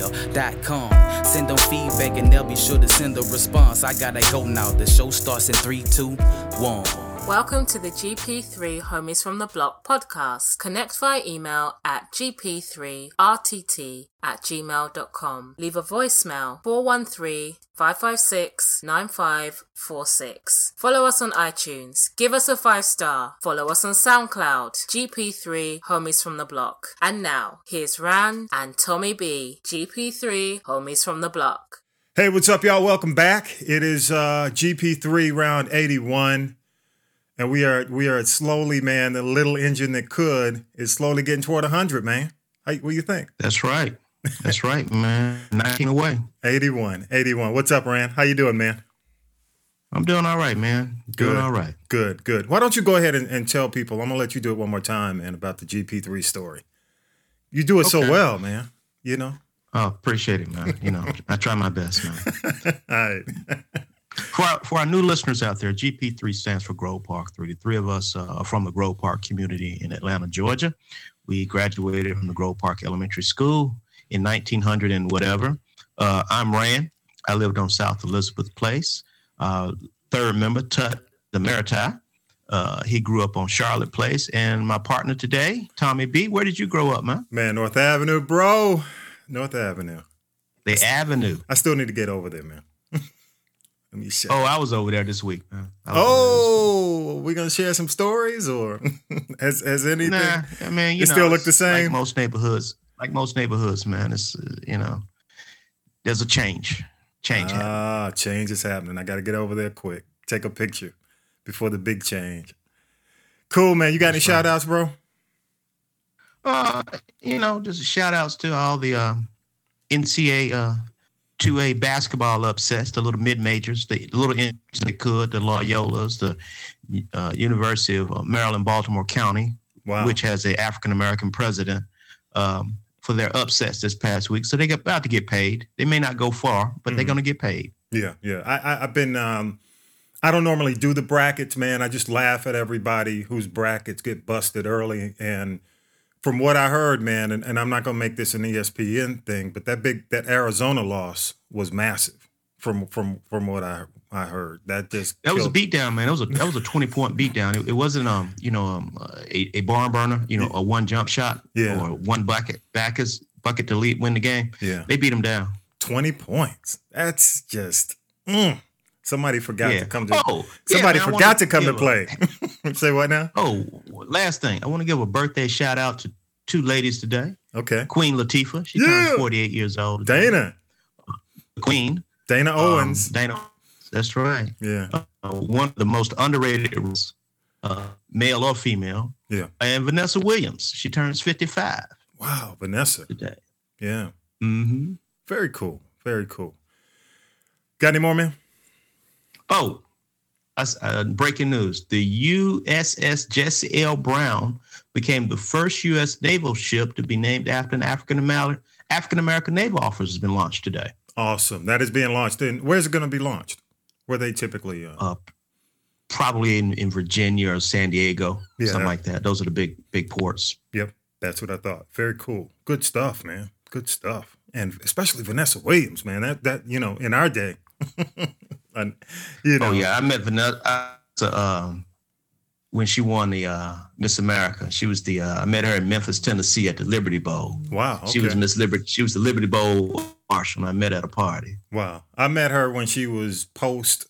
gmail.com. Send them feedback, and they'll be sure to send a response. I gotta go now. The show starts in 3, 2, 1. Welcome to the GP3 Homies from the Block podcast. Connect via email at gp3rtt at gmail.com. Leave a voicemail 413 556 9546. Follow us on iTunes. Give us a five star. Follow us on SoundCloud. GP3 Homies from the Block. And now, here's Ran and Tommy B. GP3 Homies from the Block. Hey, what's up, y'all? Welcome back. It is uh, GP3 round 81 and we are we are slowly, man. The little engine that could is slowly getting toward hundred, man. How, what do you think? That's right. That's right, man. 19 away. 81. 81. What's up, Rand? How you doing, man? I'm doing all right, man. Doing good. all right. Good, good. Why don't you go ahead and, and, tell people? I'm gonna let you do it one more time, man, about the GP3 story. You do it okay. so well, man. You know. Oh, appreciate it, man. You know, I try my best, man. all right. For our, for our new listeners out there, GP3 stands for Grove Park 3. The three of us uh, are from the Grove Park community in Atlanta, Georgia. We graduated from the Grove Park Elementary School in 1900 and whatever. Uh, I'm Rand. I lived on South Elizabeth Place. Uh, third member, Tut the. Uh, he grew up on Charlotte Place. And my partner today, Tommy B. Where did you grow up, man? Man, North Avenue, bro. North Avenue. The Avenue. I still need to get over there, man. Let me share. Oh, I was over there this week. Oh, we're gonna share some stories, or has has anything? Nah, I mean, you it know, still look the same. Like most neighborhoods, like most neighborhoods, man. It's uh, you know, there's a change. Change. Ah, happening. change is happening. I got to get over there quick. Take a picture before the big change. Cool, man. You got That's any right. shout outs, bro? Uh, you know, just shout outs to all the uh, NCA uh, 2A basketball upsets, the little mid majors, the little they could, the Loyolas, the uh, University of uh, Maryland, Baltimore County, wow. which has an African American president, um, for their upsets this past week. So they're about to get paid. They may not go far, but mm-hmm. they're going to get paid. Yeah, yeah. I, I, have been. Um, I don't normally do the brackets, man. I just laugh at everybody whose brackets get busted early and from what I heard, man, and, and I'm not gonna make this an ESPN thing, but that big that Arizona loss was massive from from from what I I heard. That just that was a beatdown, man. That was a that was a 20 point beatdown. It, it wasn't um you know um a, a barn burner, you know, a one jump shot, yeah. or one bucket backers bucket to lead win the game. Yeah, they beat them down. 20 points. That's just. Mm. Somebody forgot yeah. to come to. Oh, somebody yeah, forgot to come to play. Say what now? Oh, last thing, I want to give a birthday shout out to two ladies today. Okay. Queen Latifah, she yeah. turns 48 years old. Dana. Queen. Dana Owens. Um, Dana. That's right. Yeah. Uh, one of the most underrated uh, male or female. Yeah. And Vanessa Williams, she turns 55. Wow, Vanessa. Today. Yeah. Mm-hmm. Very cool. Very cool. Got any more, man? Oh, uh, breaking news. The USS Jesse L. Brown became the first U.S. naval ship to be named after an African American African American naval officer has been launched today. Awesome. That is being launched. And where's it going to be launched? Where they typically uh... uh probably in, in Virginia or San Diego, yeah, something that... like that. Those are the big big ports. Yep, that's what I thought. Very cool. Good stuff, man. Good stuff. And especially Vanessa Williams, man. That that you know, in our day. you know. Oh yeah, I met Vanessa. I, um, when she won the uh, Miss America. She was the uh, I met her in Memphis, Tennessee, at the Liberty Bowl. Wow, okay. she was Miss Liberty. She was the Liberty Bowl marshal. I met at a party. Wow, I met her when she was post.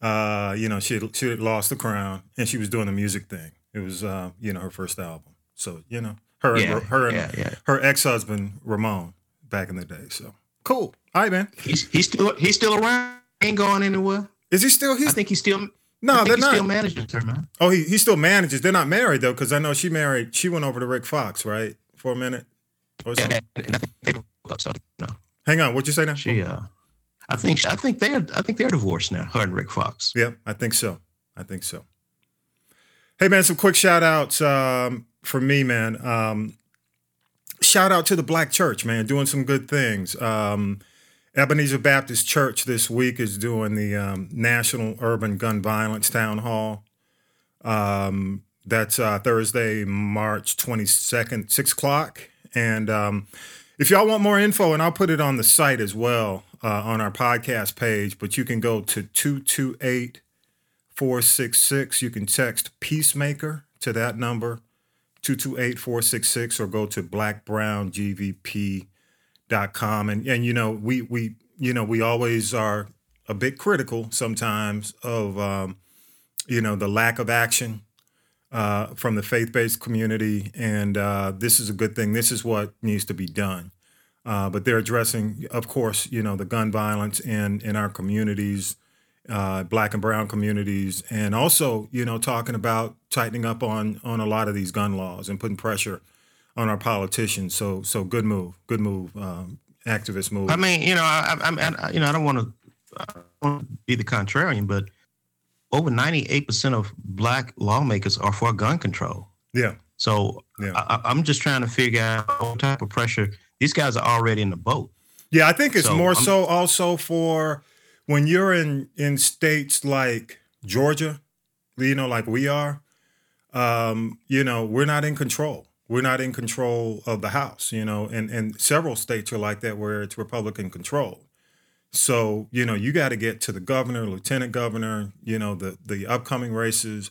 Uh, you know, she had, she had lost the crown, and she was doing the music thing. It was uh, you know her first album. So you know her yeah, and, her yeah, yeah. her ex husband Ramon back in the day. So cool. All right, man. He's he's still he's still around. Ain't going anywhere. Is he still? He's, I think he's still no, they're not. Still manages her, man. Oh, he he still manages. They're not married though, because I know she married. She went over to Rick Fox, right, for a minute. Or. Yeah, So, no. Hang on, what'd you say now? She, uh, I think, I think they're, I think they're divorced now. Her and Rick Fox. Yeah, I think so. I think so. Hey man, some quick shout outs um, for me, man. Um, shout out to the Black Church, man, doing some good things. Um, Ebenezer Baptist Church this week is doing the um, National Urban Gun Violence Town Hall. Um, that's uh, Thursday, March 22nd, 6 o'clock. And um, if y'all want more info, and I'll put it on the site as well uh, on our podcast page, but you can go to 228 466. You can text Peacemaker to that number, 228 466, or go to blackbrowngvp.com. And, and, you know, we, we, you know, we always are a bit critical sometimes of, um, you know, the lack of action uh, from the faith-based community, and uh, this is a good thing. This is what needs to be done. Uh, but they're addressing, of course, you know, the gun violence in in our communities, uh, black and brown communities, and also, you know, talking about tightening up on on a lot of these gun laws and putting pressure on our politicians. So, so good move, good move, um, activist move. I mean, you know, I, I, I you know, I don't want to be the contrarian, but over 98% of black lawmakers are for gun control. Yeah. So Yeah. I, I'm just trying to figure out what type of pressure these guys are already in the boat. Yeah, I think it's So, more I'm- so also for when you're in in states like Georgia, you know, like we are. Um, you know, we're not in control. We're not in control of the House. You know, and and several states are like that where it's Republican controlled. So you know, you got to get to the governor, lieutenant governor. You know, the the upcoming races.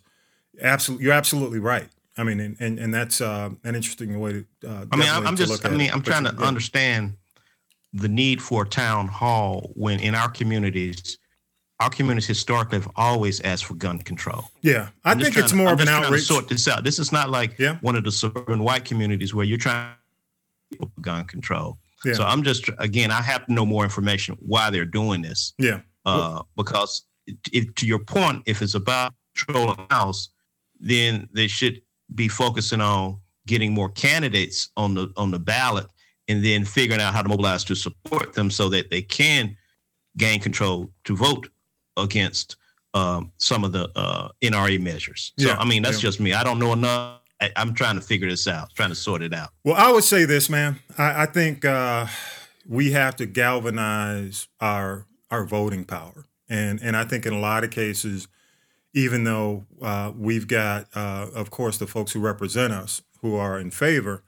Absolutely, you're absolutely right. I mean, and and, and that's uh, an interesting way to. Uh, I mean, I'm, just, I mean, it. I'm But trying to yeah. understand the need for a town hall when in our communities, our communities historically have always asked for gun control. Yeah, I I'm think it's to- more I'm of an outreach. sort this out. This is not like Yeah. one of the suburban white communities where you're trying to gun control. Yeah. So I'm just again, I have to know more information why they're doing this. Yeah. Uh, because if, to your point, if it's about control of the house, then they should be focusing on getting more candidates on the on the ballot, and then figuring out how to mobilize to support them so that they can gain control to vote against um, some of the uh, NRA measures. So Yeah, I mean, that's yeah. just me. I don't know enough. I, I'm trying to figure this out, trying to sort it out. Well, I would say this, man. I, I think uh, we have to galvanize our our voting power, and and I think in a lot of cases, even though uh, we've got, uh, of course, the folks who represent us who are in favor,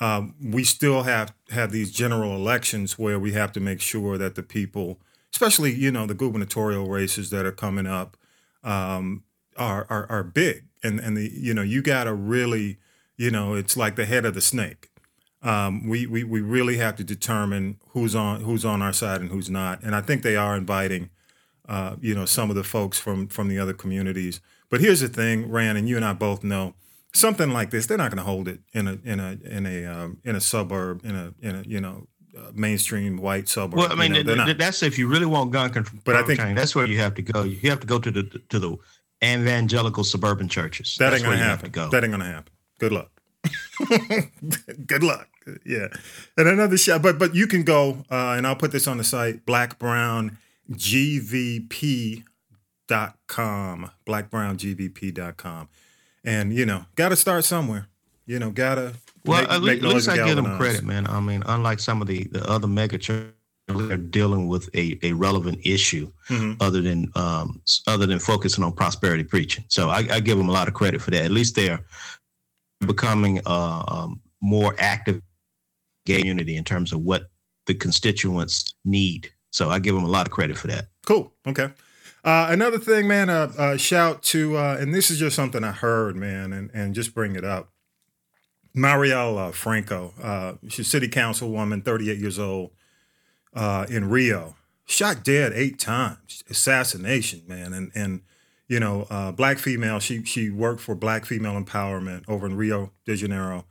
um, we still have have these general elections where we have to make sure that the people, especially you know the gubernatorial races that are coming up, um, are, are are big, and and the you know you got to really, you know, it's like the head of the snake. Um, we, we we really have to determine who's on who's on our side and who's not, and I think they are inviting, uh, you know, some of the folks from from the other communities. But here's the thing, Rand, and you and I both know something like this. They're not going to hold it in a in a in a um, in a suburb in a in a you know uh, mainstream white suburb. Well, I mean, you know, th- th- that's if you really want gun control. But I think- training, that's where you have to go. You have to go to the to the evangelical suburban churches. That that's ain't gonna happen. have to go. That ain't gonna happen. Good luck. Good luck. Yeah. And another shot, but but you can go, uh, and I'll put this on the site, blackbrowngvp.com. Blackbrowngvp.com. And you know, gotta start somewhere. You know, gotta well, make- at, make least, at least I give them credit, man. I mean, unlike some of the, the other mega churches, they're dealing with a, a relevant issue Mhm. other than um, other than focusing on prosperity preaching. So I, I give them a lot of credit for that. At least they're becoming uh, um, more active gay community in terms of what the constituents need. So I give them a lot of credit for that. Cool. Okay. Uh, another thing, man, uh, uh, shout to, uh, and this is just something I heard, man, and, and just bring it up. Marielle uh, Franco, uh, she's city councilwoman, 38 years old, uh, in Rio, shot dead eight times, assassination, man, and and you know, uh, black female. She she worked for Black Female Empowerment over in Rio de Janeiro.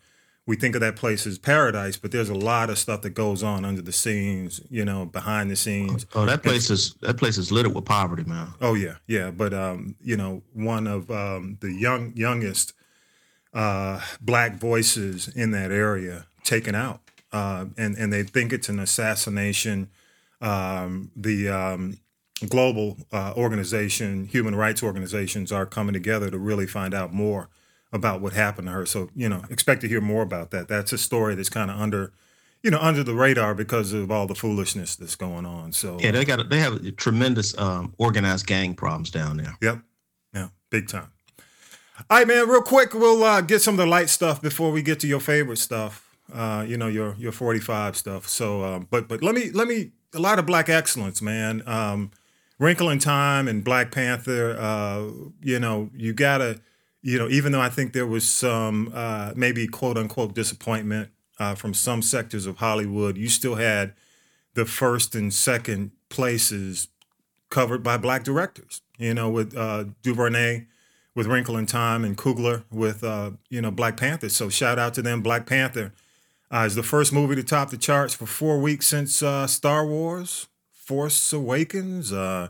We think of that place as paradise, but there's a lot of stuff that goes on under the scenes, you know, behind the scenes. Oh, that place is that place is littered with poverty, man. Oh yeah, yeah. But um, you know, one of um, the young youngest uh, black voices in that area taken out uh, and and they think it's an assassination. Um, the um, global uh, organization, human rights organizations, are coming together to really find out more about what happened to her. So you know, expect to hear more about that. That's a story that's kind of under, you know, under the radar because of all the foolishness that's going on. So yeah, they got they have tremendous um, organized gang problems down there. Yep, yeah, big time. All right, man. Real quick, we'll uh, get some of the light stuff before we get to your favorite stuff. Uh, you know, your your 45 stuff. So, uh, but but let me let me a lot of black excellence, man. Um, Wrinkle in Time and Black Panther. Uh, you know, you gotta, you know, even though I think there was some uh, maybe quote unquote disappointment uh, from some sectors of Hollywood, you still had the first and second places covered by black directors. You know, with uh, DuVernay with Wrinkle in Time and Coogler with uh, you know Black Panther. So shout out to them. Black Panther uh, is the first movie to top the charts for four weeks since uh, Star Wars, Force Awakens. Uh,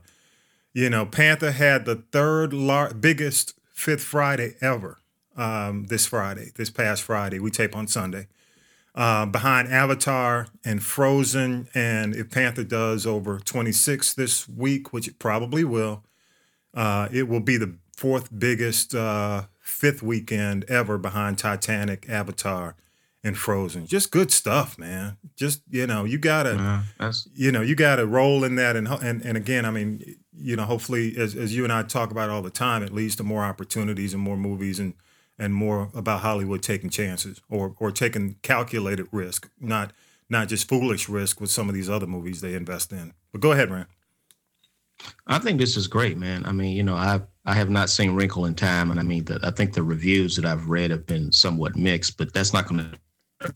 you know, Panther had the third lar- biggest Fifth Friday ever um, this Friday, this past Friday. We tape on Sunday. Uh, behind Avatar and Frozen, and if Panther does over 26 this week, which it probably will, uh, it will be the fourth biggest uh, fifth weekend ever behind Titanic, Avatar, and Frozen. Just good stuff, man. Just you know, you gotta, you know, you gotta roll in that, and and and again, I mean, you know, hopefully, as as you and I talk about all the time, it leads to more opportunities and more movies and and more about Hollywood taking chances or or taking calculated risk, not not just foolish risk with some of these other movies they invest in. But go ahead, Rand. I think this is great, man. I mean, you know, I I have not seen Wrinkle in Time, and I mean, the, I think the reviews that I've read have been somewhat mixed, but that's not going to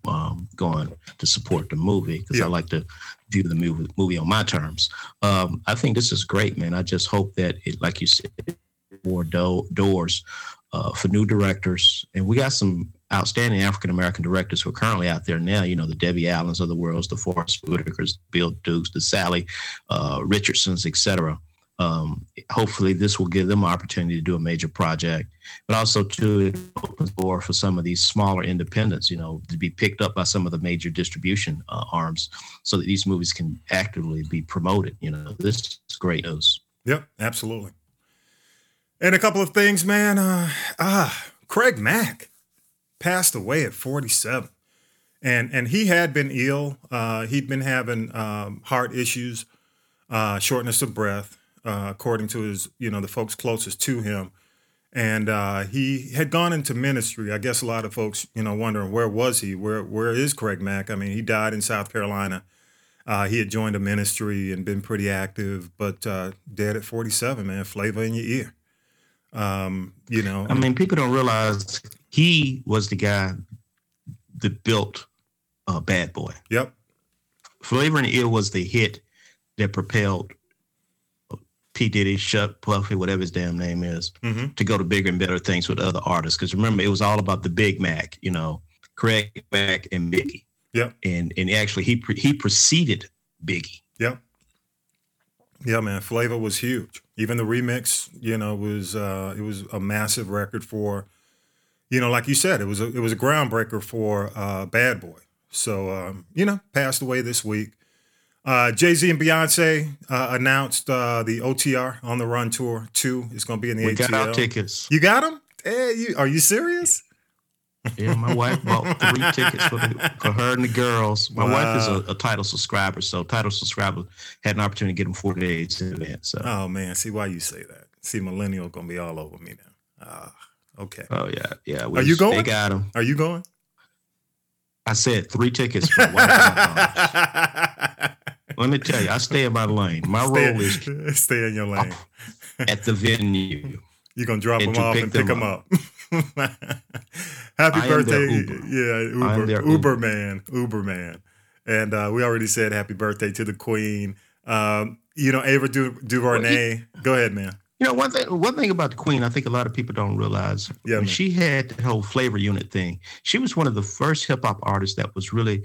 um, go on to support the movie because yeah. I like to view the movie, movie on my terms. Um, I think this is great, man. I just hope that it, like you said, more do- doors uh, for new directors, and we got some outstanding African American directors who are currently out there now. You know, the Debbie Allens of the world, the Forest Whitakers, Bill Dukes, the Salli uh, Richardsons, etc. Um, hopefully, this will give them an opportunity to do a major project, but also to it opens the door for some of these smaller independents, you know, to be picked up by some of the major distribution uh, arms, so that these movies can actively be promoted. You know, this is great news. Yep, absolutely. And a couple of things, man. Uh, ah, Craig Mack passed away at 47. And, and he had been ill. Uh, he'd been having um, heart issues, uh, shortness of breath, uh, according to his, you know, the folks closest to him. And uh, he had gone into ministry. I guess a lot of folks, you know, wondering where was he? Where where is Craig Mack? I mean, he died in South Carolina. Uh, he had joined a ministry and been pretty active, but uh, dead at 47, man. Flavor in your ear. Um, you know, I mean, people don't realize he was the guy that built uh, Bad Boy. Yep. Flavor in the Ear was the hit that propelled P. Diddy, Shut Puffy, whatever his damn name is, mm-hmm. to go to bigger and better things with other artists. Because remember, it was all about the Big Mac, you know, Craig Mack and Biggie. Yep. And and actually, he he preceded Biggie. Yep. Yeah, man, Flavor was huge. Even the remix, you know, was uh, it was a massive record for, you know, like you said, it was a it was a groundbreaker for uh, Bad Boy. So um, you know, passed away this week. Uh, Jay Z and Beyonce uh, announced uh, the OTR on the Run tour two. It's going to be in the we ATL. got our tickets. You got them? Hey, you, are you serious? Yeah, my wife bought three tickets for, the, for her and the girls. My wow. wife is a, a, Tidal subscriber, so Tidal subscriber had an opportunity to get them four days in advance. So. Oh man, see why you say that? See, millennial gonna be all over me now. Ah, okay. Oh yeah, yeah. We, Are you going? They got them. Are you going? I said three tickets for Let me tell you, I stay in my lane. My stay, role is stay in your lane at the venue. You're gonna drop them off and pick them up. up. Happy birthday, yeah, Uber, Uber, man, Uber man, and uh, we already said happy birthday to the Queen. Um, you know, Ava du- DuVernay. Well, Go ahead, man. You know, one thing one thing about the Queen, I think a lot of people don't realize. Yeah, she had the whole flavor unit thing. She was one of the first hip hop artists that was really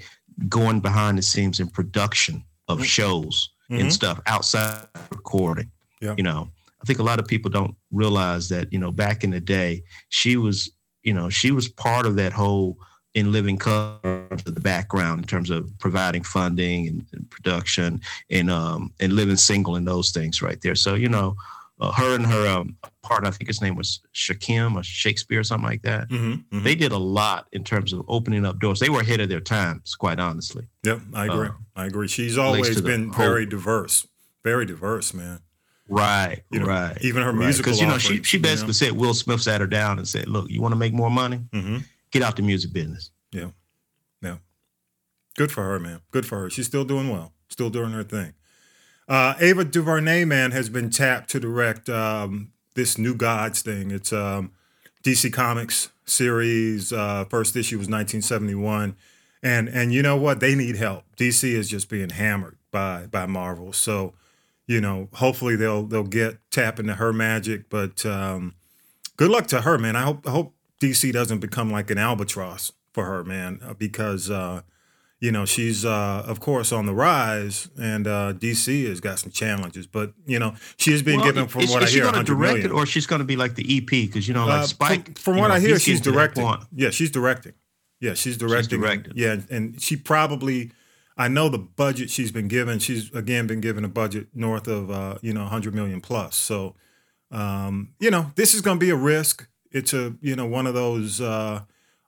going behind the scenes in production of mm-hmm. shows mm-hmm. and stuff outside recording. Yeah. You know, I think a lot of people don't realize that, you know, back in the day, she was, you know, she was part of that whole in living color to the background in terms of providing funding and, and production and um, and living single and those things right there. So you know, uh, her and her um, partner, I think his name was Shakim or Shakespeare or something like that. Mm-hmm, mm-hmm. They did a lot in terms of opening up doors. They were ahead of their times, quite honestly. Yep, I agree. Uh, I agree. She's always been whole- very diverse, very diverse, man. Right, You know, right. even her right. musical Because you know, she she you know? basically said Will Smith sat her down and said, "Look, you want to make more money? Mm-hmm. Get out the music business." Yeah, yeah. Good for her, man. Good for her. She's still doing well. Still doing her thing. Uh, Ava DuVernay, man, has been tapped to direct um, this New Gods thing. It's um, DC Comics series. Uh, first issue was 1971, and and you know what? They need help. DC is just being hammered by by Marvel. So, you know, hopefully they'll they'll get tap into her magic. But um, good luck to her, man. I hope I hope DC doesn't become like an albatross for her, man, uh, because uh, you know she's uh, of course on the rise, and uh, DC has got some challenges. But you know she has been Well, given, from is, what is I she hear, going to direct million. it, or she's going to be like the EP? Because you know, like Uh, Spike. From, from what know, I hear, she's getting to that directing. Yeah, she's directing. Yeah, she's directing. directing. Yeah, and she probably, I know the budget she's been given. She's again been given a budget north of uh, you know 100 million plus. So, um, you know, this is going to be a risk. It's a you know one of those uh,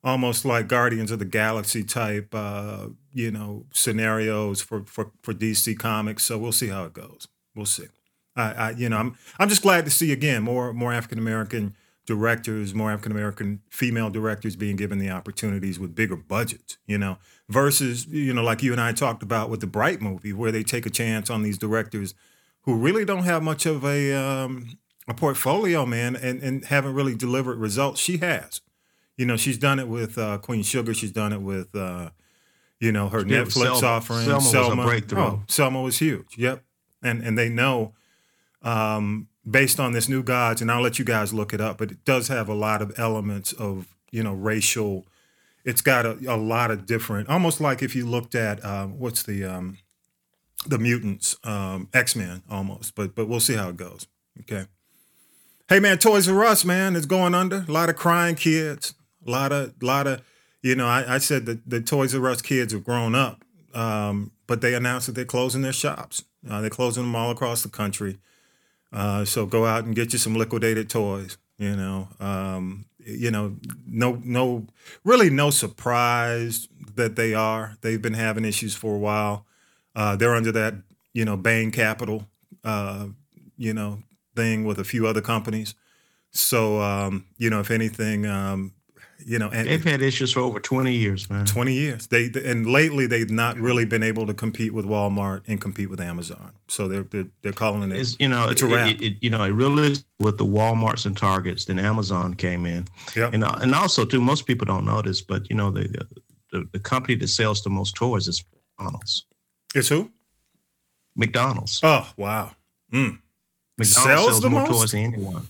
almost like Guardians of the Galaxy type uh, you know scenarios for for for DC Comics. So we'll see how it goes. We'll see. I, I you know I'm I'm just glad to see again more more African American directors, more African American female directors being given the opportunities with bigger budgets, you know, versus you know like you and I talked about with the Bright movie where they take a chance on these directors who really don't have much of a um, a portfolio, man, and and haven't really delivered results. She has. You know, she's done it with uh, Queen Sugar. She's done it with, uh, you know, her She Netflix Selma. offering. Selma was a breakthrough. Oh, Selma was huge. Yep, and and they know, um, based on this new gods, and I'll let you guys look it up, but it does have a lot of elements of you know racial. It's got a, a lot of different, almost like if you looked at um, what's the um, the mutants, um, X Men, almost. But but we'll see how it goes. Okay. Hey man, Toys R Us, man, is going under. A lot of crying kids. A lot of lot of, you know, I, I said that the Toys R Us kids have grown up, um, but they announced that they're closing their shops. Uh, they're closing them all across the country. Uh, so go out and get you some liquidated toys. You know, um, you know, no, no, really no surprise that they are. They've been having issues for a while. Uh, they're under that, you know, Bain Capital, uh, you know, thing with a few other companies. So, um, you know, if anything, um, you know, and They've had issues for over 20 years, man. 20 years. They and lately they've not really been able to compete with Walmart and compete with Amazon. So they're they're, they're calling it. It's, you know, It's it, a wrap. it- it- you know, it really is with the WalMarts and Targets. Then Amazon came in, Yep. and and also too, most people don't know this, but you know, the the, the company that sells the most toys is McDonald's. It's who? McDonald's. Oh wow. Mm. McDonald's sells sells, the more most? toys than anyone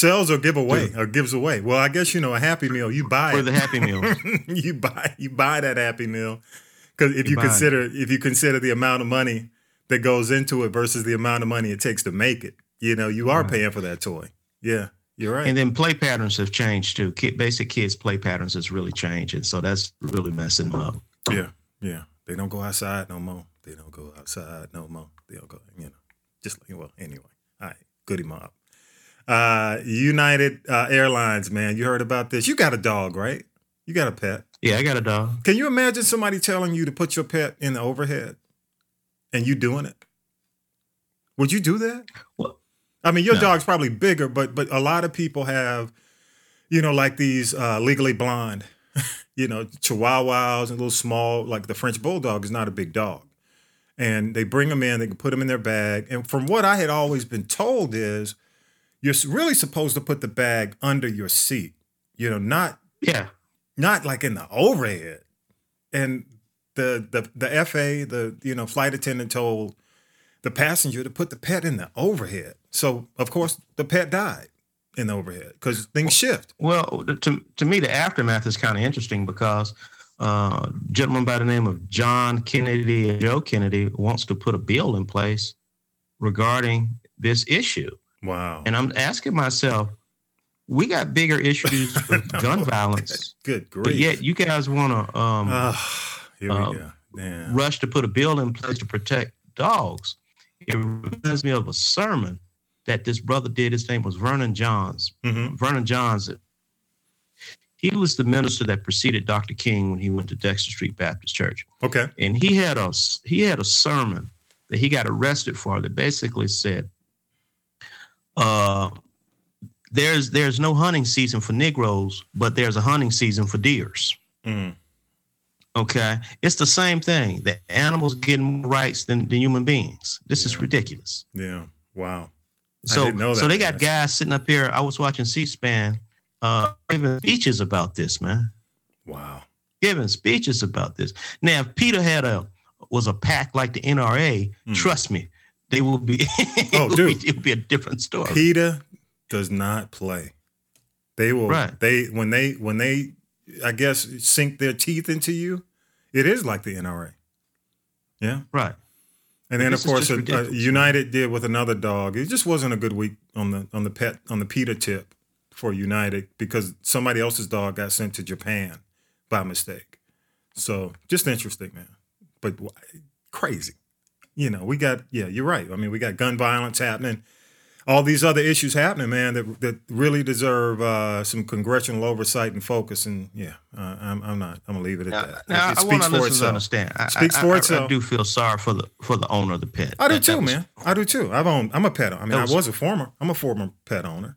Sells or give away or gives away. Well, I guess you know a Happy Meal. You buy for the Happy Meal. you buy you buy that Happy Meal because if You you, buy it. consider if you consider the amount of money that goes into it versus the amount of money it takes to make it, you know, you are Right. paying for that toy. Yeah, you're right. And then play patterns have changed too. Kid, basic kids play patterns has really changed, and so that's really messing them up. Yeah, yeah. They don't go outside no more. They don't go outside no more. They don't go, you know, just like, well, anyway. All right, goody mob. Uh, United uh, Airlines, man, you heard about this. You got a dog, right? You got a pet. Yeah, I got a dog. Can you imagine somebody telling you to put your pet in the overhead and you doing it? Would you do that? Well, I mean, your No. dog's probably bigger, but but a lot of people have, you know, like these uh, legally blonde, you know, chihuahuas and little small, like the French bulldog is not a big dog, and they bring them in, they can put them in their bag, and from what I had always been told is, you're really supposed to put the bag under your seat, you know, not yeah, not like in the overhead. And the the the FA, the you know flight attendant told the passenger to put the pet in the overhead. So of course the pet died in the overhead because things shift. Well, to to me, the aftermath is kind of interesting because uh, a gentleman by the name of John Kennedy Joe Kennedy wants to put a bill in place regarding this issue, Wow. and I'm asking myself, we got bigger issues with gun violence. Good grief. But yet you guys want to um, here we go. Damn. rush to put a bill in place to protect dogs. It reminds me of a sermon that this brother did. His name was Vernon Johns. hmm Vernon Johns. He was the minister that preceded Dr. King when he went to Dexter Street Baptist Church, Okay. and he had a he had a sermon that he got arrested for that basically said, uh, "There's there's no hunting season for Negroes, but there's a hunting season for deers." Mm. Okay, it's the same thing. The animals getting more rights than, than human beings. This is ridiculous. Yeah. Wow. I So, didn't know so they got man. guys sitting up here. I was watching C-SPAN, uh, giving speeches about this, man. Wow. Giving speeches about this. Now, if PETA had a was a PAC like the NRA, Mm. trust me, they will be. Oh, dude. be, it would be a different story. PETA does not play. They will. Right. They when they when they, I guess, sink their teeth into you. It is like the NRA. Yeah. right. And then This of course, ridiculous, man. United did with another dog. It just wasn't a good week on the on the pet on the PETA tip for United because somebody else's dog got sent to Japan by mistake. So just interesting, man. But crazy. You know, we got yeah, you're right. I mean, we got gun violence happening. All these other issues happening, man, that that really deserve uh, some congressional oversight and focus. And yeah, uh, I'm, I'm not. I'm gonna leave it at Now, that. now it I want speaks our listeners to itself. understand. I, Speaks I, for I- I do feel sorry for the for the owner of the pet. I do That- that too, was- man. I do too. I've owned. I'm a pet. owner. I mean, That I was- was a former. I'm a former pet owner,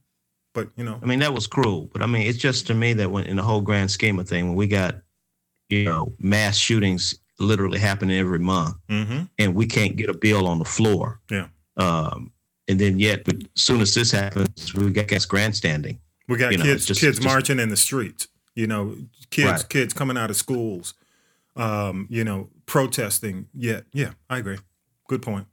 but you know, I mean, that was cruel. But I mean, it's just to me that when in the whole grand scheme of thing, when we got, you know, mass shootings literally happening every month, hmm and we can't get a bill on the floor. Yeah. Um, and then yet, but as soon as this happens, we got guys grandstanding. we got You know, kids, just- kids just- marching in the streets. You know, kids, Right. kids coming out of schools. Um, you know, protesting. Yeah, yeah, I agree. Good point.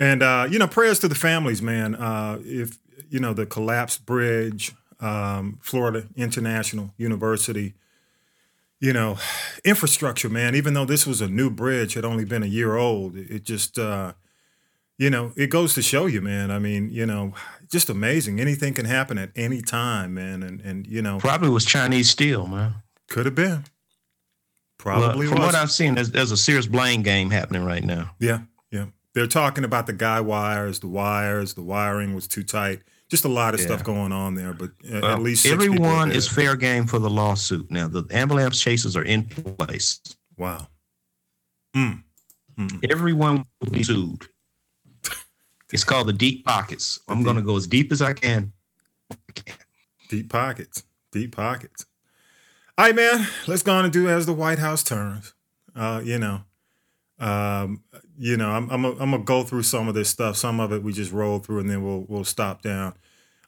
And uh, you know, prayers to the families, man. Uh, if you know the collapsed bridge, um, Florida International University. You know, infrastructure, man. Even though this was a new bridge, had only been a year old, it just, uh, you know, it goes to show you, man. I mean, you know, just amazing. Anything can happen at any time, man. And and you know, Probably was Chinese steel, man. could have been. Well, Probably from was. what I've seen, there's, there's a serious blame game happening right now. Yeah, yeah. They're talking about the guy wires, the wires, the wiring was too tight. Just a lot of stuff going on there, but uh, Well, at least everyone is fair game for the lawsuit now. The ambulance chases are in place. Wow. Mm. Mm. Everyone will be sued. It's called the deep pockets. I'm going to go as deep as I can. Deep pockets. Deep pockets. All right, man. Let's go on and do as the White House turns. Uh, you know, um, you know, I'm I'm gonna go through some of this stuff. Some of it we just roll through, and then we'll we'll stop down.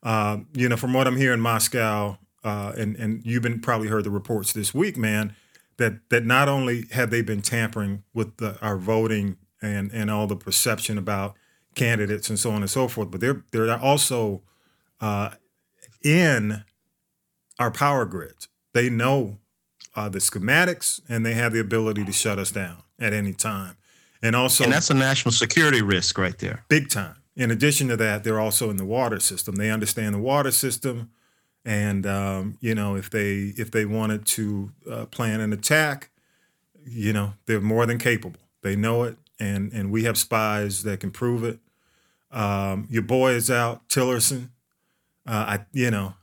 Uh, you know, from what I'm hearing, Moscow, uh, and and you've been probably heard the reports this week, man, that that not only have they been tampering with the, our voting and and all the perception about candidates and so on and so forth, but they're they're also uh, in our power grids. They know uh, the schematics and they have the ability to shut us down at any time. And also, and that's a national security risk right there. big time. In addition to that, they're also in the water system. They understand the water system, and um, you know if they if they wanted to uh, plan an attack, you know they're more than capable. They know it, and and we have spies that can prove it. Um, your boy is out, Tillerson. Uh, I you know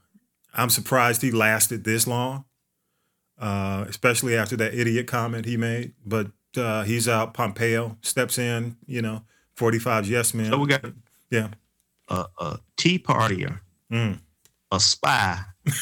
I'm surprised he lasted this long, uh, especially after that idiot comment he made. But uh, he's out. Pompeo steps in. You know, 45's yes man. So we got yeah. a, a tea partier, Mm. a spy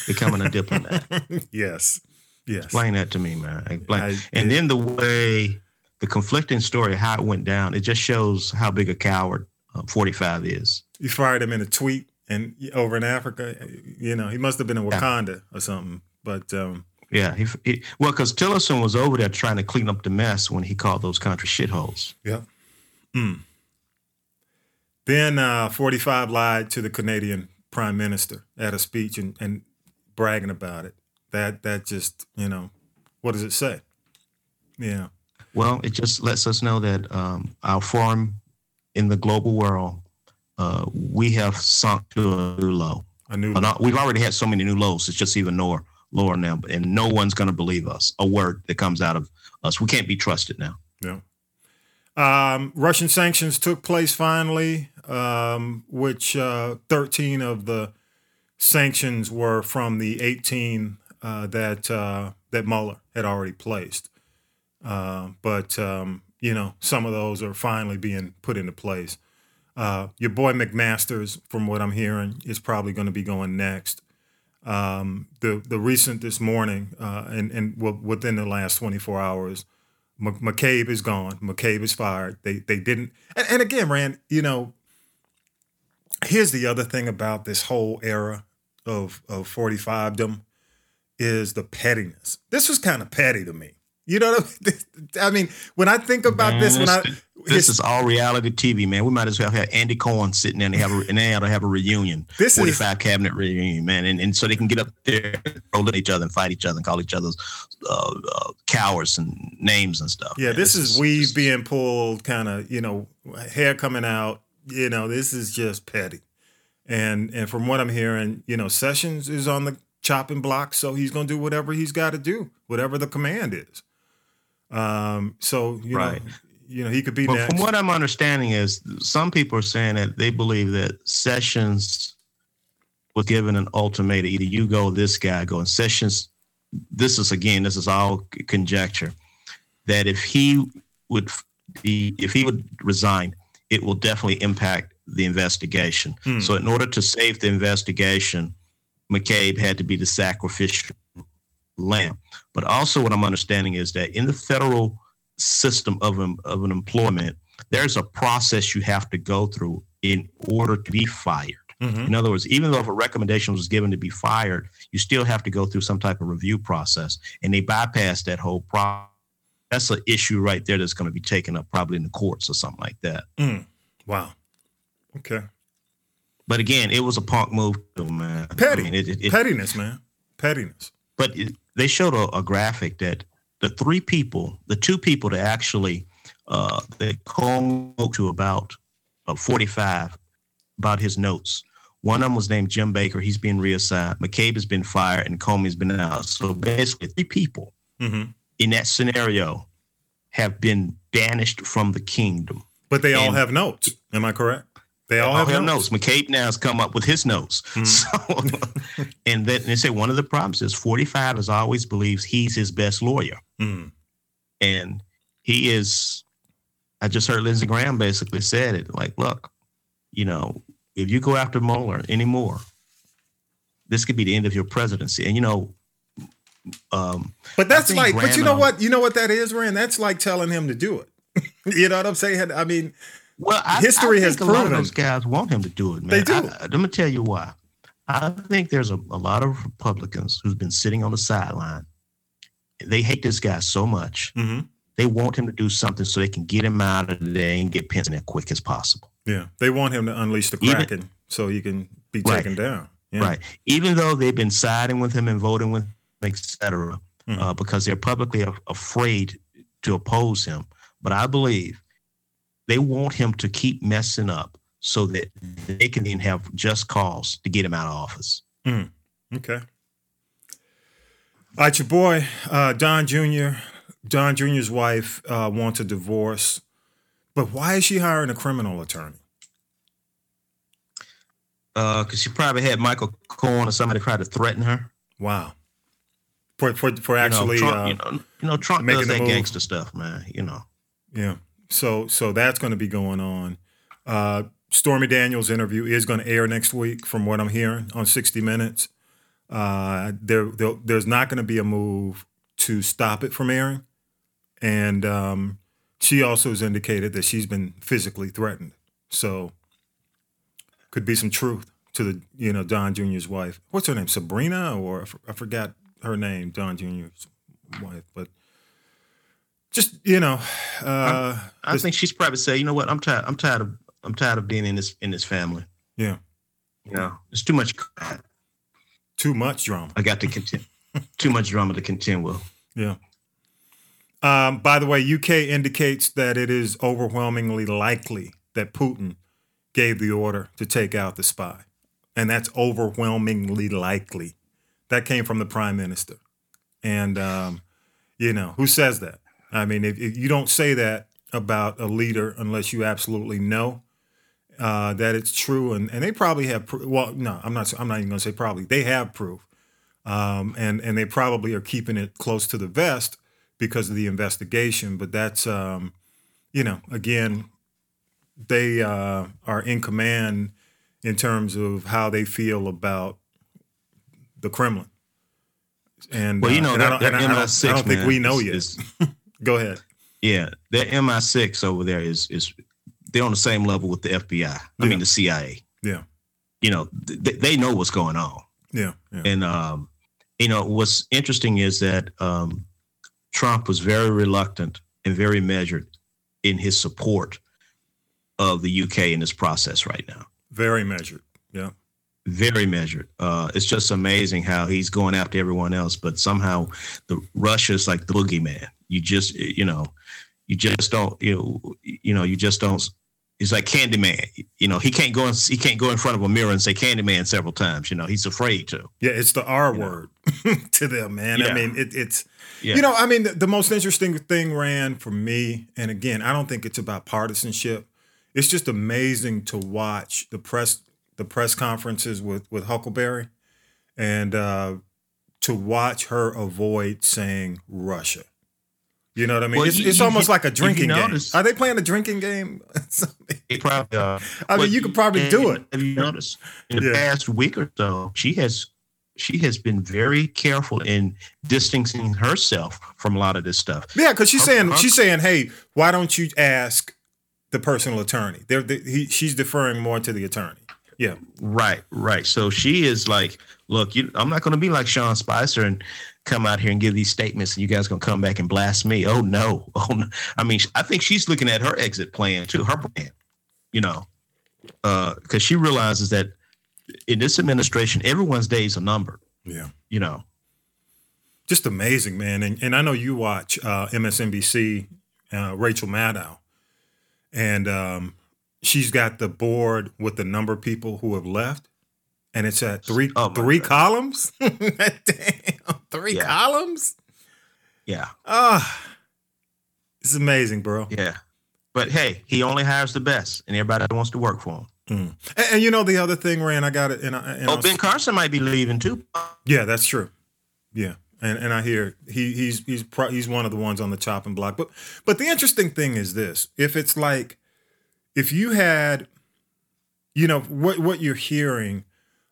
becoming a diplomat. yes. Yes. Explain that to me, man. Explain. I- and then the way the conflicting story, how it went down, it just shows how big a coward uh, 45 is. You fired him in a tweet and over in Africa. You know, he must have been in Wakanda or something. But um, Yeah, he, he well, because Tillerson was over there trying to clean up the mess when he called those country shitholes. yeah. Mm. Then uh, 45 lied to the Canadian prime minister at a speech and, and bragging about it. That that just, you know, what does it say? Yeah. Well, it just lets us know that um, our forum in the global world, uh, we have sunk to a new low. A new. Uh, We've already had so many new lows. It's just even lower, lower now, and no one's going to believe us. A word that comes out of us, we can't be trusted now. Yeah. Um, Russian sanctions took place finally, um, which uh, 13 of the sanctions were from the 18 uh, that uh, that Mueller had already placed. Uh, but um, you know, some of those are finally being put into place. Uh, your boy McMaster's, from what I'm hearing, is probably going to be going next. Um, the the recent this morning, uh, and and within the last 24 hours, M- McCabe is gone. McCabe is fired. They they didn't. And, and again, Rand, you know, here's the other thing about this whole era of of 45 them is the pettiness. This was kind of petty to me. You know what I mean? I mean, when I think about Man, this, when I this is all reality TV, man. We might as well have Andy Cohen sitting there and have a, and they ought to have a reunion. This is- 45 cabinet reunion, man. And, and so they can get up there, roll at each other and fight each other and call each other's uh, uh, cowards and names and stuff. Yeah, man. this is weave being pulled, kind of, you know, hair coming out. You know, this is just petty. And and from what I'm hearing, you know, Sessions is on the chopping block, so he's gonna do whatever he's got to do, whatever the command is. Um, so you Right. know, you know, he could be But next. from what I'm understanding is some people are saying that they believe that Sessions was given an ultimatum: either you go, this guy go. And Sessions, this is again, this is all conjecture. That if he would be, if he would resign, it will definitely impact the investigation. Hmm. So, in order to save the investigation, McCabe had to be the sacrificial lamb. But also, what I'm understanding is that in the federal system of an, of an employment, there's a process you have to go through in order to be fired. Mhm. In other words, even though if a recommendation was given to be fired, you still have to go through some type of review process, and they bypass that whole process. That's an issue right there that's going to be taken up probably in the courts or something like that. Mm. Wow. Okay. But again, it was a punk move, man. I Petty. mean, it- it- it- Pettiness, man. Pettiness. but it, they showed a, a graphic that the three people, the two people that actually uh, that Cole spoke to about uh, 45 about his notes. One of them was named Jim Baker. He's been reassigned. McCabe has been fired, and Comey's been out. So basically, three people hmm in that scenario have been banished from the kingdom. But they all have notes. Am I correct? They all All have have notes. McCabe now has come up with his notes. Mhm. So, and then they say one of the problems is 45 has always believes he's his best lawyer. Mm. and he is i just heard lindsey graham basically said it like look you know if you go after Mueller anymore this could be the end of your presidency and you know um But that's like, but you know what? You know what that is, Rand? That's like telling him to do it. you know what I'm saying? I mean, well I, History I has think a lot of proven- those guys want him to do it man They do. I, let me tell you why i think there's a, a lot of republicans who've been sitting on the sideline they hate this guy so much mhm. they want him to do something so they can get him out of there and get Pence in there quick as possible yeah, they want him to unleash the Even- Kraken so he can be Right. taken down. Yeah. Right. Even though they've been siding with him and voting with him, et cetera, Mhm. uh, because they're publicly af- afraid to oppose him. But I believe they want him to keep messing up so that they can then have just cause to get him out of office. Okay. All right, your boy uh, Don Jr. Don Jr.'s wife uh, wants a divorce, but why is she hiring a criminal attorney? Because she probably had Michael Cohen or somebody try to threaten her. Wow. For for for You know, actually, Trump, uh, you know, you know, Trump does that gangster stuff, man. You know. yeah. So so that's going to be going on. Uh, Stormy Daniels' interview is going to air next week, from what I'm hearing on 60 Minutes. Uh, there, there there's not going to be a move to stop it from airing, and um, she also has indicated that she's been physically threatened. So could be some truth to the you know Don Jr.'s wife. What's her name? Sabrina, or I f- I forgot her name. Don Jr.'s wife, but just you know, uh, I this- think she's probably say, you know what, I'm tired. I'm tired of I'm tired of being in this in this family. yeah, You know, it's too much. too much drama. I got to contend. too much drama to contend with. Yeah. Um, by the way, UK indicates that it is overwhelmingly likely that Putin gave the order to take out the spy. and that's overwhelmingly likely. That came from the prime minister. And, um, you know, who says that? I mean, if, if, you don't say that about a leader unless you absolutely know uh, that it's true, and, and they probably have. Pr- well, no, I'm not. I'm not even going to say probably. They have proof, um, and and they probably are keeping it close to the vest because of the investigation. But that's, um, you know, again, they uh, are in command in terms of how they feel about the Kremlin. And well, you uh, know, and that, I don't, that I don't, MI6, I don't think man, we know yet. Go ahead. yeah, that MI6 over there is is they're on the same level with the FBI. I mean, the CIA. Yeah. You know, th- they know what's going on. Yeah. Yeah. And um, you know, what's interesting is that um, Trump was very reluctant and very measured in his support of the UK in this process right now. Very measured. Yeah. Very measured. Uh, it's just amazing how he's going after everyone else, but somehow the Russia's like the boogeyman. You just, you know, you just don't, you know, you know, you just don't. It's like Candyman. You know, he can't go. In, he can't go in front of a mirror and say Candyman several times. You know, he's afraid to. Yeah. It's the R You word to them, man. I mean, it, it's, Yeah. you know, I mean, the, the most interesting thing, ran for me, and again, I don't think it's about partisanship. It's just amazing to watch the press the press conferences with with Huckleberry, and uh, to watch her avoid saying Russia. You know what I mean? Well, it's you- it's you- almost like a you drinking game. Are they playing a drinking game? He probably. Uh, I mean, you could probably do it. Have you noticed in the Yeah. past week or so, she has she has been very careful in distancing herself from a lot of this stuff. Yeah, because she's Her- saying her- she's saying, "Hey, why don't you ask the personal attorney?" They're, they, he, she's deferring more to the attorney. Yeah, Right, right. So she is like, look, you, I'm not going to be like Sean Spicer and come out here and give these statements, and you guys going to come back and blast me. Oh no, oh no. I mean, I think she's looking at her exit plan too, her plan. You know, because she realizes that in this administration, everyone's days are numbered. yeah. You know, Just amazing, man. And and I know you watch uh, MSNBC, uh, Rachel Maddow, and um, she's got the board with the number of people who have left, and it's at three Oh, three God. columns. Damn, three Yeah. columns. yeah, Ah, it's amazing, bro. yeah. But hey, he only hires the best, and everybody wants to work for him. Mm. And, and you know the other thing, Rand, I got it. And, I, and Oh, I'll- Ben Carson might be leaving too. Yeah, that's true. Yeah, and and I hear he he's he's pro, he's one of the ones on the chopping block. But but the interesting thing is this: if it's like if you had, you know, what what you're hearing,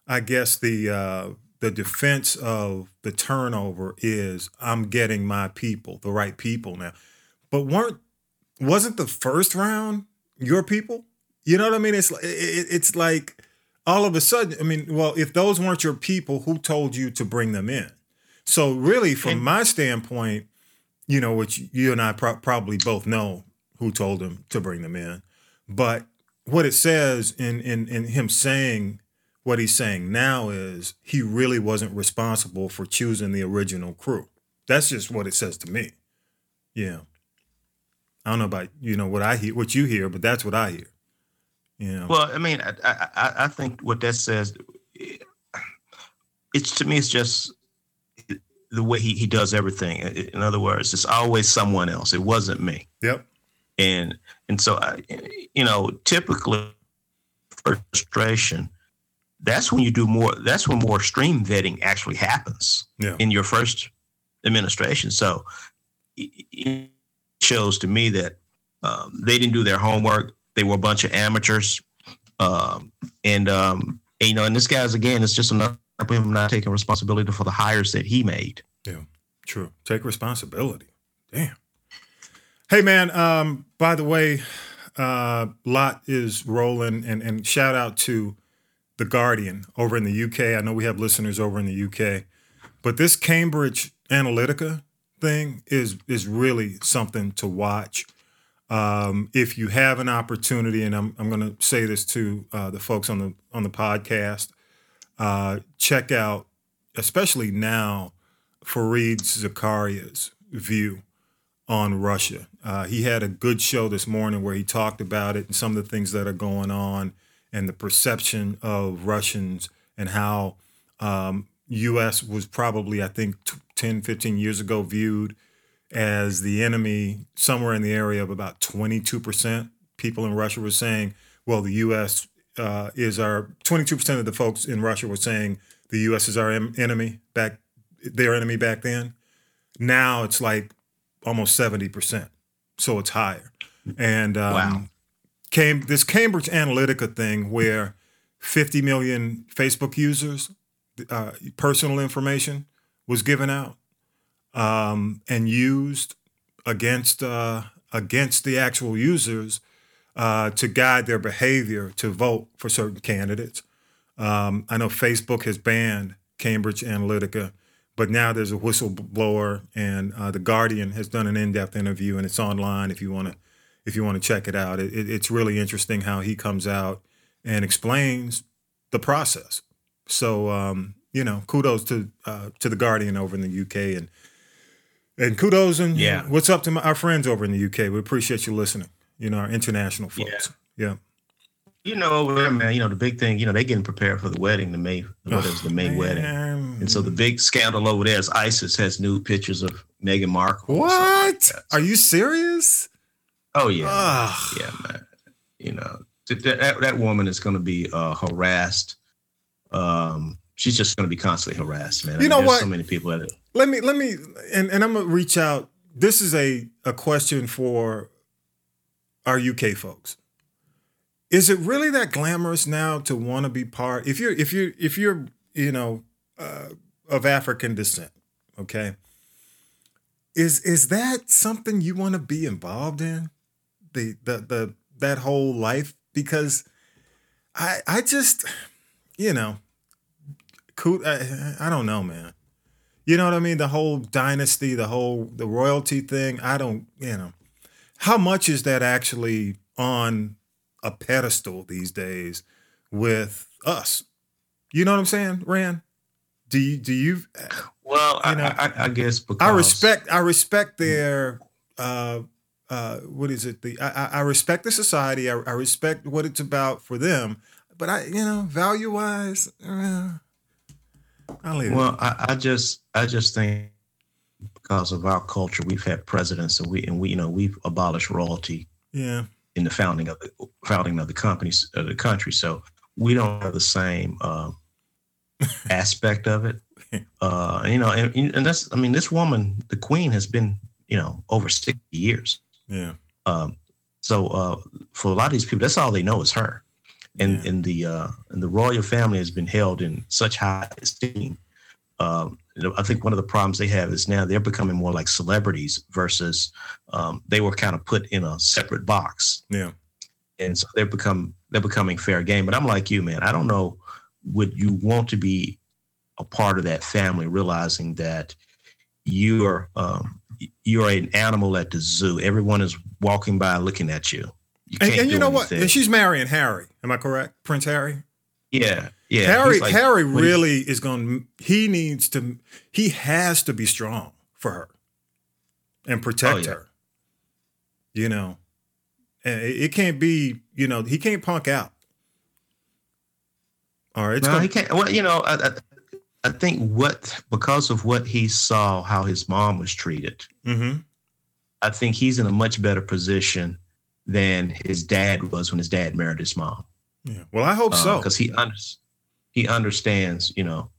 I guess the uh, the defense of the turnover is I'm getting my people, the right people now. But weren't wasn't the first round your people? You know what I mean? It's it, it- it's like all of a sudden. I mean, well, if those weren't your people, who told you to bring them in? So really, from my standpoint, you know, which you and I pro- probably both know who told him to bring them in, but what it says in in in him saying what he's saying now is he really wasn't responsible for choosing the original crew. That's just what it says to me. Yeah. I don't know about you know what I hear, what you hear, but that's what I hear. Yeah. Well, I mean, I, I, I- I think what that says, it's to me, it's just the way he, he does everything. In other words, it's always someone else. It wasn't me. yep. And and so, I, you know, typically frustration. That's when you do more. That's when more stream vetting actually happens Yeah. in your first administration. So it- shows to me that um, they didn't do their homework. They were a bunch of amateurs, um, and, um, and, you know, and this guy's again, it's just another him not taking responsibility for the hires that he made. Yeah, true. Take responsibility. Damn. Hey man, um, by the way, uh Lot is rolling and and shout out to The Guardian over in the UK. I know we have listeners over in the UK. But this Cambridge Analytica thing is is really something to watch. Um, if you have an opportunity, and I'm I'm going to say this to uh, the folks on the on the podcast, uh, check out, especially now, Fareed Zakaria's view on Russia. Uh, he had a good show this morning where he talked about it and some of the things that are going on and the perception of Russians and how um, U.S. was probably, I think, 10, 15 years ago viewed as the enemy somewhere in the area of about 22%. People in Russia were saying, well, the U.S. Uh, is our 22% of the folks in Russia were saying the U.S. is our em- enemy back, their enemy back then. Now it's like almost 70%. So it's higher. And um, wow. came this Cambridge Analytica thing where 50 million Facebook users, uh, personal information was given out um, and used against uh, against the actual users uh, to guide their behavior to vote for certain candidates. Um, I know Facebook has banned Cambridge Analytica, but now there's a whistleblower, and uh, the Guardian has done an in-depth interview, and it's online if you want to if you want to check it out. It, it, it's really interesting how he comes out and explains the process. So um, you know, kudos to uh, to the Guardian over in the UK, and and kudos and yeah. what's up to my, our friends over in the UK. We appreciate you listening. You know, our international folks. Yeah. yeah. You know, man. You know, the big thing. You know, they getting prepared for the wedding, the May, what is the May wedding, and so the big scandal over there is ISIS has nude pictures of Meghan Markle. What? Like Are you serious? Oh yeah, Ugh. yeah, man. You know, that that, that woman is going to be uh, harassed. Um, she's just going to be constantly harassed, man. You I mean, know what? So many people at it. Let me let me and, and I'm gonna reach out. This is a a question for our UK folks. Is it really that glamorous now to want to be part? If you're if you're if you're you know uh, of African descent, okay. Is is that something you want to be involved in? The the the that whole life because I I just you know I, I don't know, man. You know what I mean? The whole dynasty, the whole the royalty thing. I don't, you know, how much is that actually on a pedestal these days with us? You know what I'm saying, Rand? Do you do you? Well, you know, I, I, I guess because I respect I respect their uh, uh, what is it? The I, I respect the society. I, I respect what it's about for them. But I, you know, value wise, uh, well, I, I, just I just think because of our culture, we've had presidents, and we and we you know we've abolished royalty. Yeah. In the founding of the founding of the companies of the country, so we don't have the same uh, aspect of it. Uh, you know, and, and that's I mean, this woman, the queen, has been you know over sixty years. Yeah. Um, so uh, for a lot of these people, that's all they know is her and yeah. and the uh, and the royal family has been held in such high esteem. Um, I think one of the problems they have is now they're becoming more like celebrities versus um, they were kind of put in a separate box. Yeah, and so they're become they're becoming fair game. But I'm like you, man. I don't know. Would you want to be a part of that family, realizing that you're um, you're an animal at the zoo. Everyone is walking by looking at you. You and, and you know anything. what? And she's marrying Harry. Am I correct? Prince Harry. Yeah, yeah. Harry, like, Harry really is going. He needs to. He has to be strong for her, and protect oh, yeah. her. You know, and it, can't be. You know, he can't punk out. All right, no, gonna, he can't. Well, you know, I, I, I, think what because of what he saw, how his mom was treated. Mm-hmm. I think he's in a much better position than his dad was when his dad married his mom. Yeah. Well, I hope uh, so because he under, he understands, you know,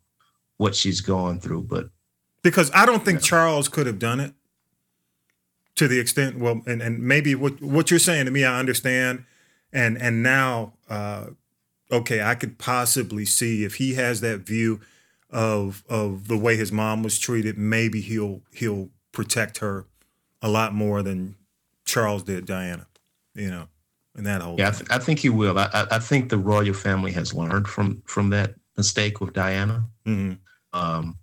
what she's going through. But because I don't think Charles could have done it to the extent. Well, and and maybe what what you're saying to me, I understand, and and now, uh, okay, I could possibly see if he has that view of of the way his mom was treated, maybe he'll he'll protect her a lot more than Charles did Diana you know, and that whole. Yeah, I, th- I, think he will. I, I think the royal family has learned from from that mistake with Diana. Mm-hmm. Um,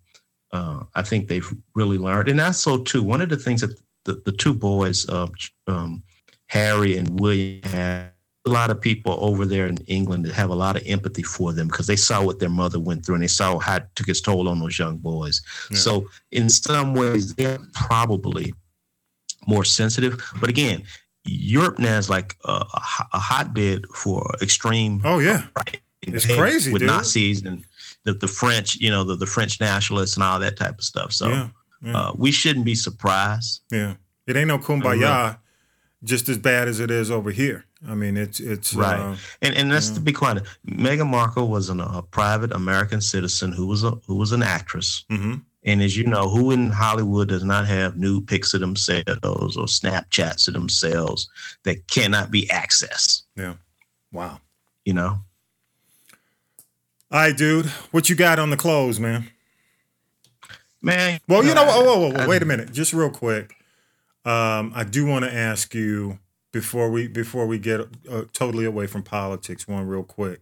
uh, I think they've really learned, and also too. One of the things that the, the two boys, uh, um, Harry and William, have a lot of people over there in England that have a lot of empathy for them because they saw what their mother went through and they saw how it took its toll on those young boys. Yeah. So in some ways, they're probably more sensitive. But again, Europe now is like a, a hotbed for extreme. Oh yeah, It's crazy, with dude. Nazis and the, the French, you know, the, the French nationalists and all that type of stuff. So yeah, yeah, uh, we shouldn't be surprised. yeah. It ain't no kumbaya, just as bad as it is over here. I mean, it's it's Right. Uh, And and let's Yeah. be quiet. Meghan Markle was an, a private American citizen who was a who was an actress. mhm. And as you know, who in Hollywood does not have nude pics of themselves or Snapchats of themselves that cannot be accessed? Yeah. Wow. You know, All right, dude. What you got on the clothes, man? man. Well, you know, I- oh, whoa, whoa, whoa, wait a minute, just real quick. Um, I do want to ask you before we before we get uh, totally away from politics. One real quick.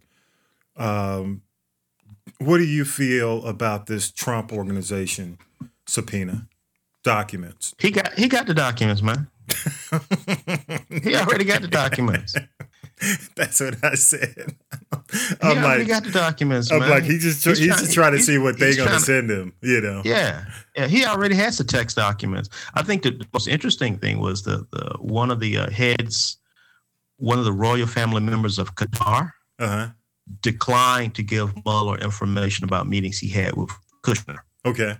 Um, what do you feel about this Trump organization subpoena documents? He got he got the documents, man. He already got the documents. That's what I said. He I'm already like, got the documents, I'm man. like, he just he's, He's trying- just trying to see what they're gonna to- send him. You know. Yeah, yeah, he already has the text documents. I think the most interesting thing was the, the one of the uh, heads, one of the royal family members of Qatar, Uh huh. Declined to give Mueller information about meetings he had with Kushner, Okay.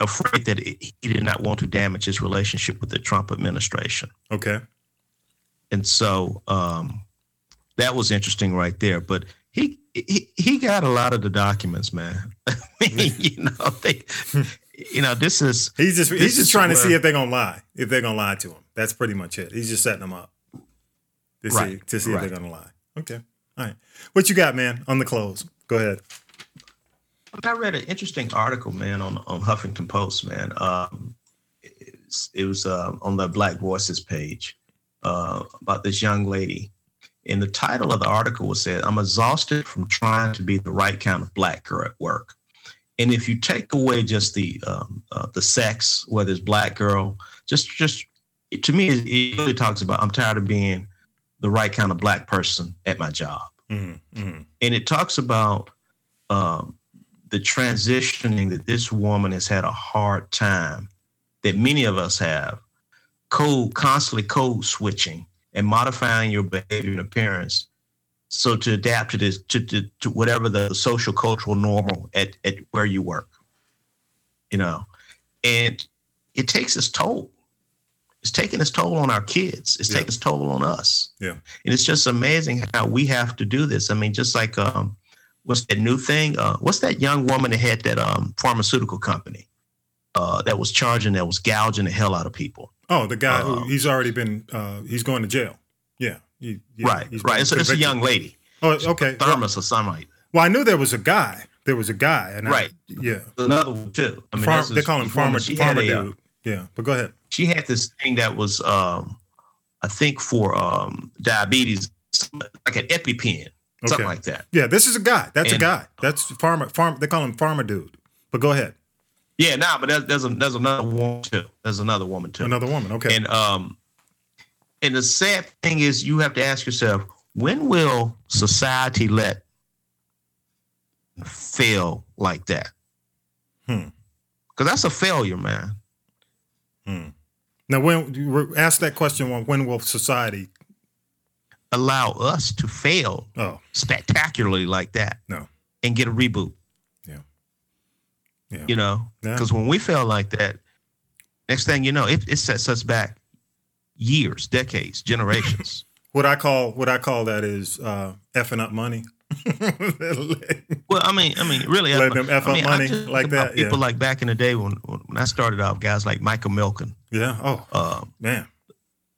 afraid that it, he did not want to damage his relationship with the Trump administration. Okay. And so um, that was interesting right there. But he, he he got a lot of the documents, man. I mean, you know, they, you know, this is He's just he's just trying to see if they're gonna lie. If they're gonna lie to him. That's pretty much it. He's just setting them up to see to see if they're gonna lie. Okay. All right. What you got, man, on the clothes? Go ahead. I read an interesting article, man, on on Huffington Post, man. Um, it was, it was uh, on the Black Voices page uh, about this young lady, and the title of the article was said, "I'm exhausted from trying to be the right kind of black girl at work." And if you take away just the um, uh, the sex, whether it's black girl, just just to me, it really talks about I'm tired of being the right kind of black person at my job. Mm-hmm. And it talks about um, the transitioning that this woman has had a hard time that many of us have code constantly code switching and modifying your behavior and appearance so to adapt to this to, to, to whatever the social cultural normal at, at where you work you know? And it takes its toll it's taking its toll on our kids it's Yeah. taking its toll on us Yeah. and it's just amazing how we have to do this i mean just like um what's that new thing uh what's that young woman that had that um pharmaceutical company uh that was charging that was gouging the hell out of people Oh, the guy who Uh, he's already been uh he's going to jail. Yeah. He- yeah, right right it's, it's a young lady Oh, okay. Well, Theranos or something like well, I knew there was a guy. There was a guy, and I- Right. yeah. another one too i mean Farm, they call him farmer farmer dude. Yeah, but go ahead. she had this thing that was um i think for um diabetes like an epipen something like that Yeah, this is a guy. That's And- a guy. That's farmer. Farm. They call him farmer dude. But go ahead. yeah nah, but there's, there's, a, there's another woman too there's another woman too Another woman. Okay. And um, and the sad thing is, you have to ask yourself, when will society let fail like that? Hmm. Because that's a failure, man. Now, when you ask that question, when- will society? Allow us to fail Oh, spectacularly like that. No. And get a reboot. Yeah. Yeah. You know, Yeah. because when we fail like that, next thing you know, it, it sets us back years, decades, generations. what I call what I call that is uh, effing up money. Well, I mean, I mean, really, Letting I, them F I up mean, money like think about yeah. People like back in the day when when I started out, guys like Michael Milken, yeah. Oh uh, man.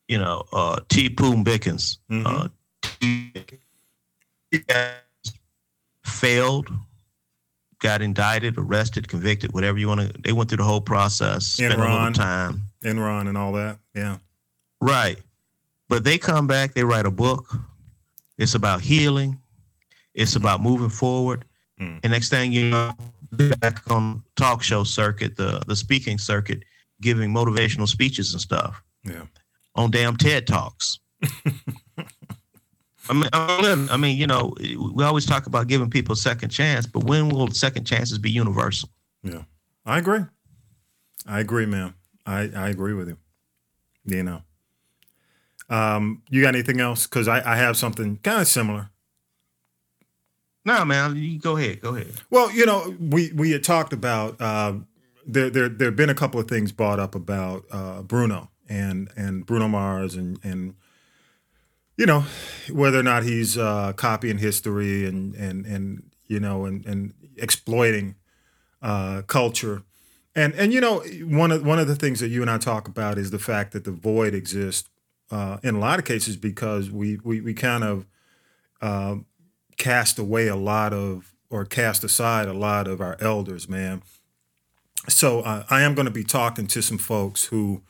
you know, uh, T. Boone Pickens, uh, T- failed, got indicted, arrested, convicted, whatever you want to. They went through the whole process, spent a little Enron. time, Enron and all that. Yeah. right? But they come back, they write a book. It's about healing. It's about moving forward. Mm. And next thing you know, back on talk show circuit, the the speaking circuit, giving motivational speeches and stuff Yeah. on damn TED talks. I mean, I mean, you know, we always talk about giving people a second chance, but when will second chances be universal? Yeah. I agree. I agree, man. I, I agree with you. You know. Um, you got anything else? Because I, I have something kind of similar. No, man, you go ahead. Go ahead. Well, you know, we we had talked about uh, there there there have been a couple of things brought up about uh, Bruno and and Bruno Mars and and you know whether or not he's uh, copying history and and and you know and and exploiting uh, culture. And and you know one of one of the things that you and I talk about is the fact that the void exists uh, in a lot of cases because we we we kind of uh, cast away a lot of or cast aside a lot of our elders, man. So uh, I am going to be talking to some folks who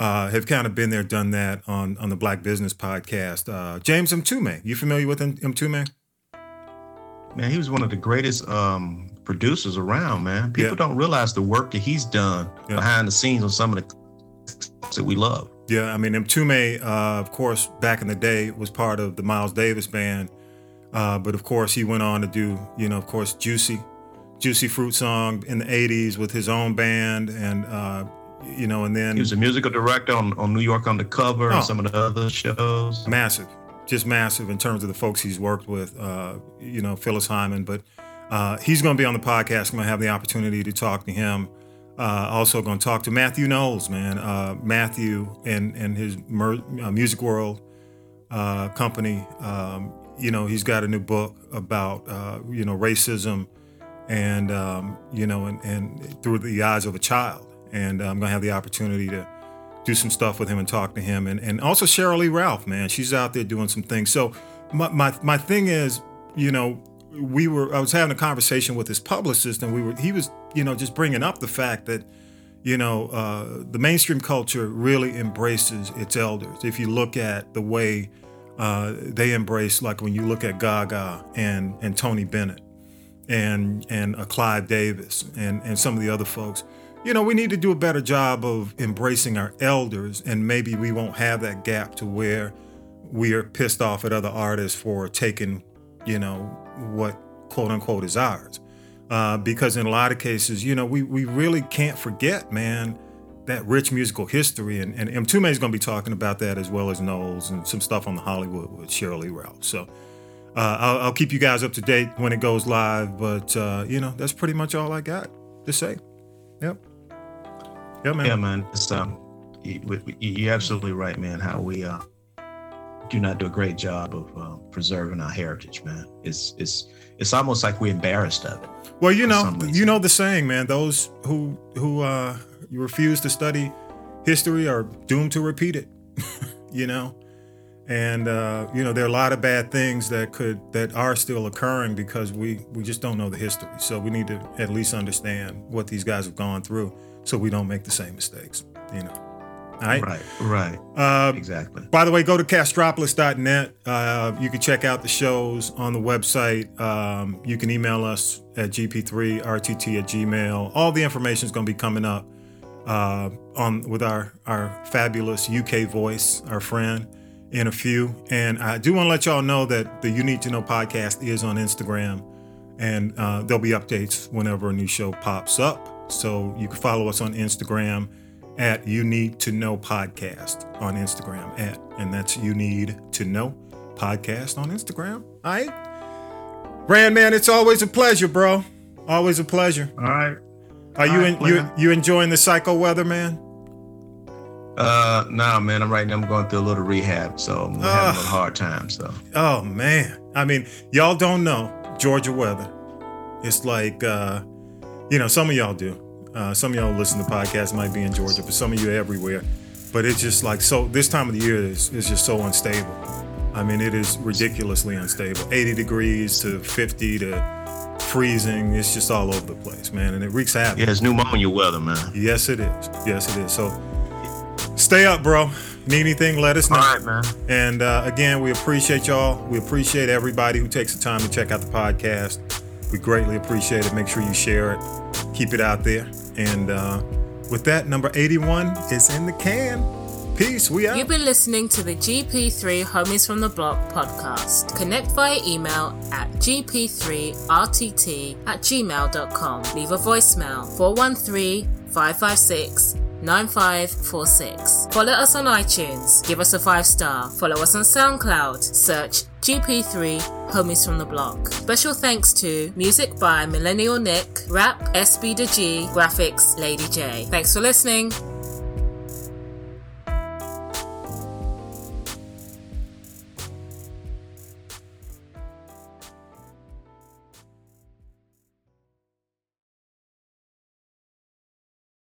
uh, have kind of been there, done that on on the Black Business Podcast. Uh, James Mtume, you familiar with M- Mtume? Man, he was one of the greatest um, producers around. Man, people yeah. don't realize the work that he's done yeah. behind the scenes on some of the that we love. Yeah, I mean, Mtume, uh, of course, back in the day was part of the Miles Davis band, uh, but of course he went on to do, you know, of course, Juicy, Juicy Fruit song in the '80s with his own band, and uh, you know, and then he was a musical director on, on New York Undercover oh, and some of the other shows. Massive, just massive in terms of the folks he's worked with. Uh, you know, Phyllis Hyman, but uh, he's going to be on the podcast. I'm going to have the opportunity to talk to him. Uh, also going to talk to Matthew Knowles, man. Uh, Matthew and and his Mer- uh, Music World uh, company. Um, you know, he's got a new book about uh, you know racism, and um, you know, and, and through the eyes of a child. And I'm going to have the opportunity to do some stuff with him and talk to him, and and also Sheryl Lee Ralph, man. She's out there doing some things. So my my, my thing is, you know, we were I was having a conversation with his publicist, and we were he was you know just bringing up the fact that you know uh, the mainstream culture really embraces its elders. If you look at the way uh, they embrace, like when you look at Gaga and and Tony Bennett and and uh, Clive Davis and and some of the other folks. You know, we need to do a better job of embracing our elders, and maybe we won't have that gap to where we are pissed off at other artists for taking, you know, what quote unquote is ours. Uh, because in a lot of cases, you know, we, we really can't forget, man, that rich musical history. And, and Mtume is going to be talking about that as well as Knowles and some stuff on the Hollywood with Sheryl Lee Ralph. So uh, I'll, I'll, keep you guys up to date when it goes live. But, uh, you know, that's pretty much all I got to say. Yep. Yeah, man. Yeah, man. It's, um, you, you're absolutely right, man, how we uh, do not do a great job of uh, preserving our heritage, man. It's it's it's almost like we're embarrassed of it. Well, you know, you know the saying, man. Those who who uh, you refuse to study history are doomed to repeat it. you know, and uh, you know there are a lot of bad things that could that are still occurring because we we just don't know the history. So we need to at least understand what these guys have gone through, so we don't make the same mistakes. You know. Right, right, right. Uh, exactly. By the way, go to castropolis.net. Uh, you can check out the shows on the website. Um, you can email us at gp3rtt at gmail. All the information is going to be coming up uh, on with our our fabulous UK voice, our friend, in a few. And I do want to let y'all know that the You Need to Know podcast is on Instagram, and uh, there'll be updates whenever a new show pops up. So you can follow us on Instagram at You Need to Know Podcast on Instagram. At and that's You Need to Know Podcast on Instagram. All right. Rand man, it's always a pleasure, bro. Always a pleasure. All right. Are All you right, in, you you enjoying the psycho weather, man? Uh, nah, man. I'm right now. I'm going through a little rehab, so I'm uh, having a hard time. So. Oh man, I mean, y'all don't know Georgia weather. It's like, uh, you know, some of y'all do. Uh, some of y'all listen to podcasts might be in Georgia, but some of you are everywhere. But it's just like so. This time of the year is, is just so unstable. I mean, it is ridiculously unstable. 80 degrees to 50 to freezing. It's just all over the place, man, and it wreaks havoc. Yeah, it's pneumonia weather, man. Yes, it is. Yes, it is. So stay up, bro. Need anything, let us know. All right, man. And uh, again, we appreciate y'all. We appreciate everybody who takes the time to check out the podcast. We greatly appreciate it. Make sure you share it, keep it out there. And uh, with that, number 81 is in the can. Peace. We out. You've been listening to the GP3 Homies from the Block podcast. Connect via email at gp3rtt at gmail.com. Leave a voicemail 413 556 9546. Follow us on iTunes. Give us a five star. Follow us on SoundCloud. Search GP3 Homies from the Block. Special thanks to music by Millennial Nick, rap SB to G, graphics Lady J. Thanks for listening.